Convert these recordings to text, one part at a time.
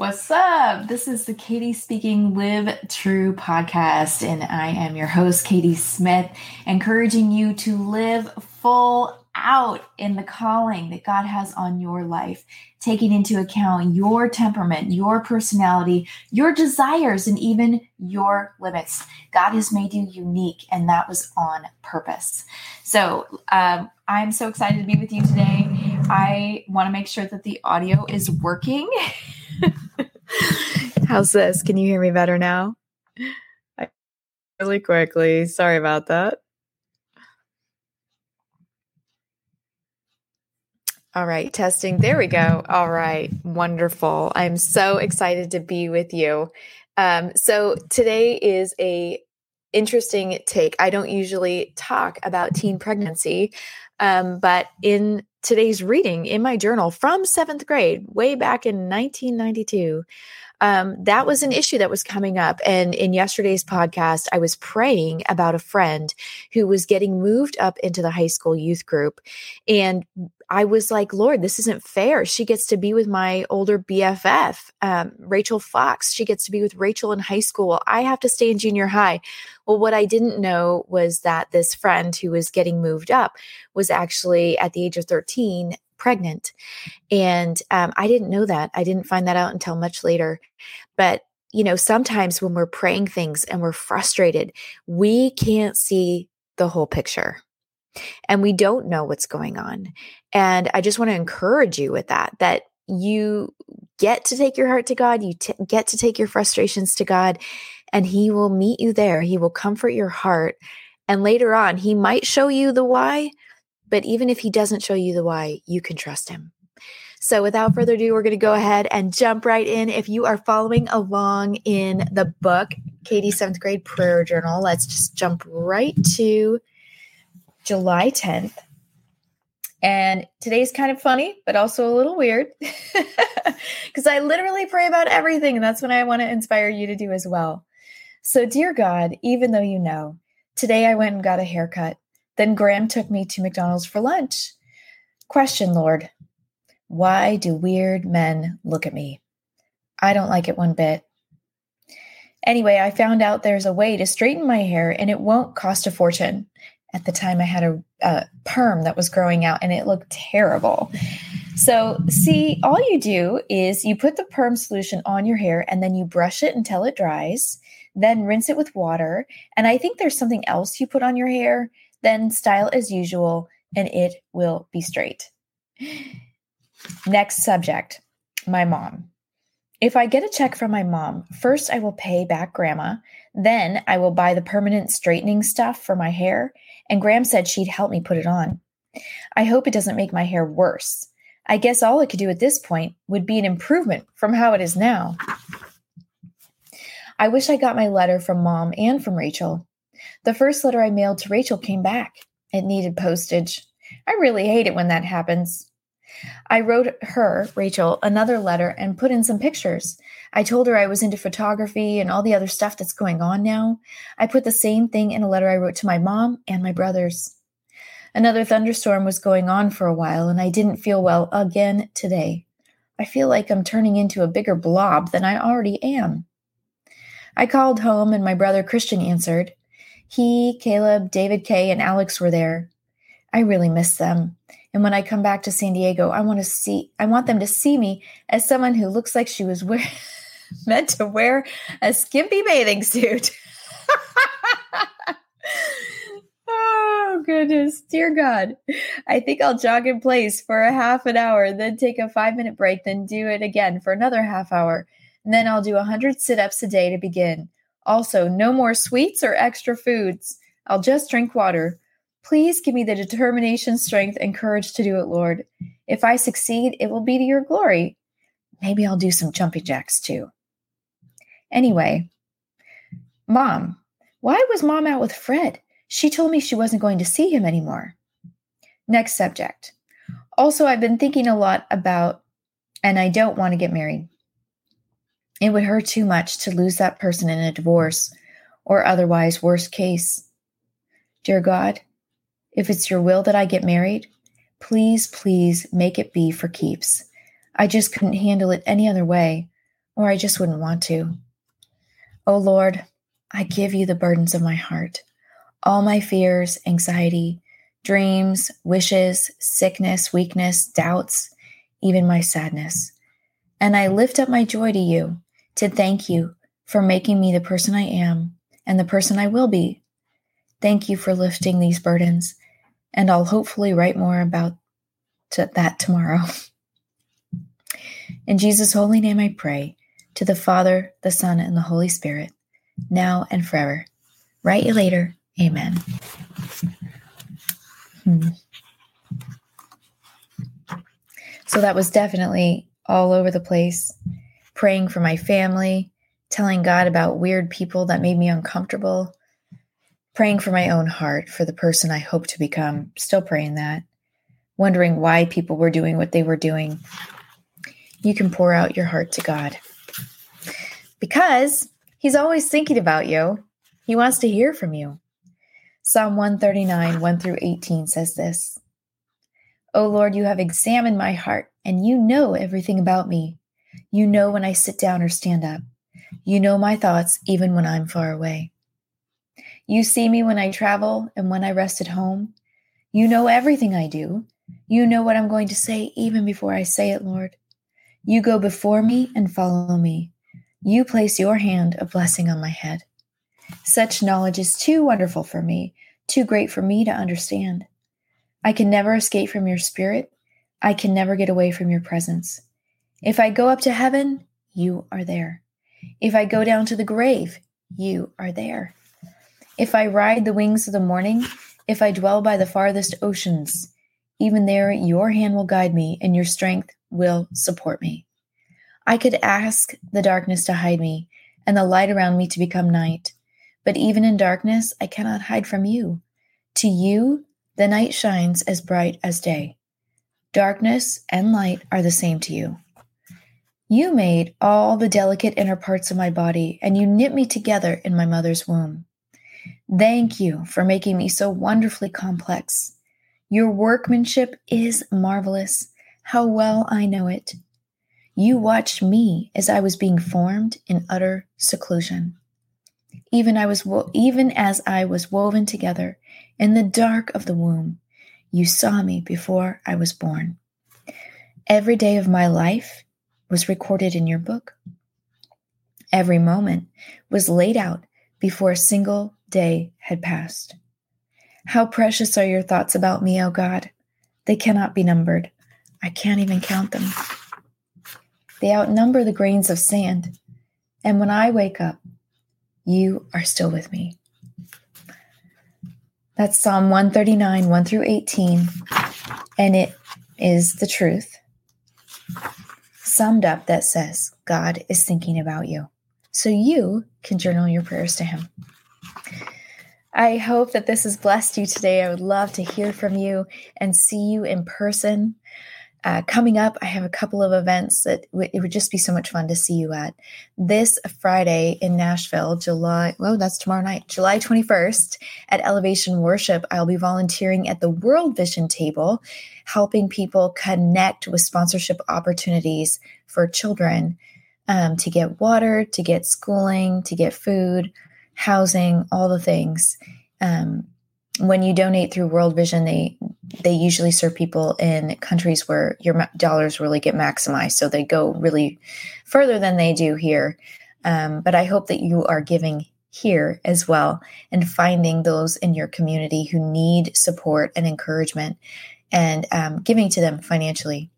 What's up? This is the Katie Speaking Live True podcast, and I am your host, Katie Smith, encouraging you to live full out in the calling that God has on your life, taking into account your temperament, your personality, your desires, and even your limits. God has made you unique, and that was on purpose. So um, I'm so excited to be with you today. I want to make sure that the audio is working. How's this? Can you hear me better now? really quickly. Sorry about that. All right, testing. There we go. All right, wonderful. I'm so excited to be with you. Um, so today is a interesting take. I don't usually talk about teen pregnancy, um, but in today's reading in my journal from seventh grade, way back in 1992, um, that was an issue that was coming up. And in yesterday's podcast, I was praying about a friend who was getting moved up into the high school youth group. And I was like, Lord, this isn't fair. She gets to be with my older BFF, um, Rachel Fox. She gets to be with Rachel in high school. I have to stay in junior high. Well, what I didn't know was that this friend who was getting moved up was actually at the age of 13 pregnant. And um, I didn't know that. I didn't find that out until much later. But, you know, sometimes when we're praying things and we're frustrated, we can't see the whole picture and we don't know what's going on. And I just want to encourage you with that, that you get to take your heart to God, you t- get to take your frustrations to God, and He will meet you there. He will comfort your heart. And later on, He might show you the why, but even if He doesn't show you the why, you can trust Him. So, without further ado, we're going to go ahead and jump right in. If you are following along in the book, Katie Seventh Grade Prayer Journal, let's just jump right to July 10th. And today's kind of funny, but also a little weird because I literally pray about everything. And that's what I want to inspire you to do as well. So, dear God, even though you know, today I went and got a haircut. Then Graham took me to McDonald's for lunch. Question, Lord, why do weird men look at me? I don't like it one bit. Anyway, I found out there's a way to straighten my hair and it won't cost a fortune at the time I had a, a, perm that was growing out and it looked terrible. So, see, all you do is you put the perm solution on your hair and then you brush it until it dries, then rinse it with water. And I think there's something else you put on your hair, then style as usual, and it will be straight. Next subject my mom. If I get a check from my mom, first I will pay back grandma, then I will buy the permanent straightening stuff for my hair, and Graham said she'd help me put it on. I hope it doesn't make my hair worse. I guess all it could do at this point would be an improvement from how it is now. I wish I got my letter from mom and from Rachel. The first letter I mailed to Rachel came back. It needed postage. I really hate it when that happens. I wrote her, Rachel, another letter and put in some pictures. I told her I was into photography and all the other stuff that's going on now. I put the same thing in a letter I wrote to my mom and my brothers. Another thunderstorm was going on for a while, and I didn't feel well again today. I feel like I'm turning into a bigger blob than I already am. I called home, and my brother Christian answered. He, Caleb, David Kay, and Alex were there. I really miss them. And when I come back to San Diego, I want to see I want them to see me as someone who looks like she was wear, meant to wear a skimpy bathing suit. oh goodness, dear God. I think I'll jog in place for a half an hour, then take a 5-minute break, then do it again for another half hour. And then I'll do a 100 sit-ups a day to begin. Also, no more sweets or extra foods. I'll just drink water. Please give me the determination, strength, and courage to do it, Lord. If I succeed, it will be to your glory. Maybe I'll do some jumping jacks too. Anyway, Mom, why was Mom out with Fred? She told me she wasn't going to see him anymore. Next subject. Also, I've been thinking a lot about, and I don't want to get married. It would hurt too much to lose that person in a divorce or otherwise, worst case. Dear God, if it's your will that I get married, please, please make it be for keeps. I just couldn't handle it any other way. or I just wouldn't want to. Oh Lord, I give you the burdens of my heart, all my fears, anxiety, dreams, wishes, sickness, weakness, doubts, even my sadness. And I lift up my joy to you to thank you for making me the person I am and the person I will be. Thank you for lifting these burdens, and I'll hopefully write more about that tomorrow. In Jesus' holy name I pray, to the Father, the Son, and the Holy Spirit, now and forever. Write you later. Amen. Hmm. So that was definitely all over the place, praying for my family, telling God about weird people that made me uncomfortable, praying for my own heart for the person I hope to become, still praying that, wondering why people were doing what they were doing. You can pour out your heart to God because He's always thinking about you. He wants to hear from you. Psalm 139, 1 through 18 says this O Lord, you have examined my heart, and you know everything about me. You know when I sit down or stand up. You know my thoughts even when I'm far away. You see me when I travel and when I rest at home. You know everything I do. You know what I'm going to say even before I say it, Lord. You go before me and follow me. You place your hand of blessing on my head. Such knowledge is too wonderful for me, too great for me to understand. I can never escape from your spirit. I can never get away from your presence. If I go up to heaven, you are there. If I go down to the grave, you are there. If I ride the wings of the morning, if I dwell by the farthest oceans, even there your hand will guide me and your strength will support me. I could ask the darkness to hide me and the light around me to become night. But even in darkness, I cannot hide from you. To you, the night shines as bright as day. Darkness and light are the same to you. You made all the delicate inner parts of my body, and you knit me together in my mother's womb. Thank you for making me so wonderfully complex. Your workmanship is marvelous. How well I know it. You watched me as I was being formed in utter seclusion even I was wo- even as I was woven together in the dark of the womb, you saw me before I was born. Every day of my life was recorded in your book. Every moment was laid out before a single day had passed. How precious are your thoughts about me, O God? They cannot be numbered. I can't even count them. They outnumber the grains of sand. And when I wake up, you are still with me. That's Psalm 139, 1 through 18. And it is the truth summed up that says, God is thinking about you. So you can journal your prayers to Him. I hope that this has blessed you today. I would love to hear from you and see you in person. Uh, coming up, I have a couple of events that w- it would just be so much fun to see you at. This Friday in Nashville, July, well, that's tomorrow night, July 21st at Elevation Worship, I'll be volunteering at the World Vision table, helping people connect with sponsorship opportunities for children um, to get water, to get schooling, to get food, housing, all the things. Um, when you donate through World Vision, they they usually serve people in countries where your dollars really get maximized, so they go really further than they do here. Um, but I hope that you are giving here as well and finding those in your community who need support and encouragement and um, giving to them financially.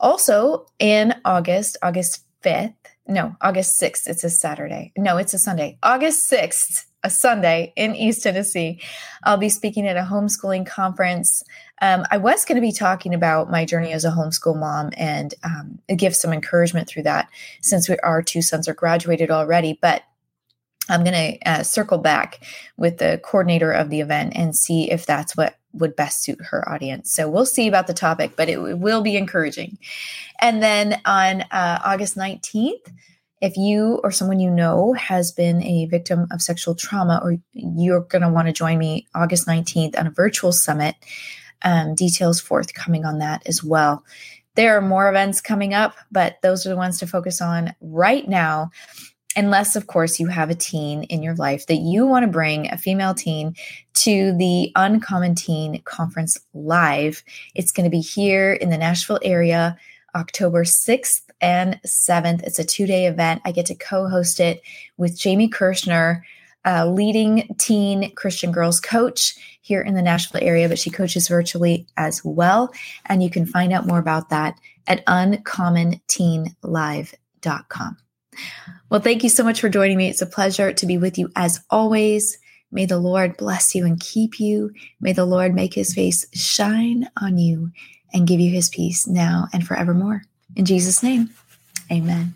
Also, in August, August 5th, no, August 6th, it's a Saturday. No, it's a Sunday. August 6th, a Sunday in East Tennessee. I'll be speaking at a homeschooling conference. Um, I was going to be talking about my journey as a homeschool mom and um, give some encouragement through that since we, our two sons are graduated already. But I'm going to uh, circle back with the coordinator of the event and see if that's what would best suit her audience. So we'll see about the topic, but it, it will be encouraging. And then on uh, August 19th, if you or someone you know has been a victim of sexual trauma, or you're going to want to join me August 19th on a virtual summit, um, details forthcoming on that as well. There are more events coming up, but those are the ones to focus on right now. Unless, of course, you have a teen in your life that you want to bring a female teen to the Uncommon Teen Conference live. It's going to be here in the Nashville area, October 6th and 7th. It's a two day event. I get to co host it with Jamie Kirschner, a leading teen Christian girls coach here in the Nashville area, but she coaches virtually as well. And you can find out more about that at uncommonteenlive.com. Well, thank you so much for joining me. It's a pleasure to be with you as always. May the Lord bless you and keep you. May the Lord make his face shine on you and give you his peace now and forevermore. In Jesus' name, amen.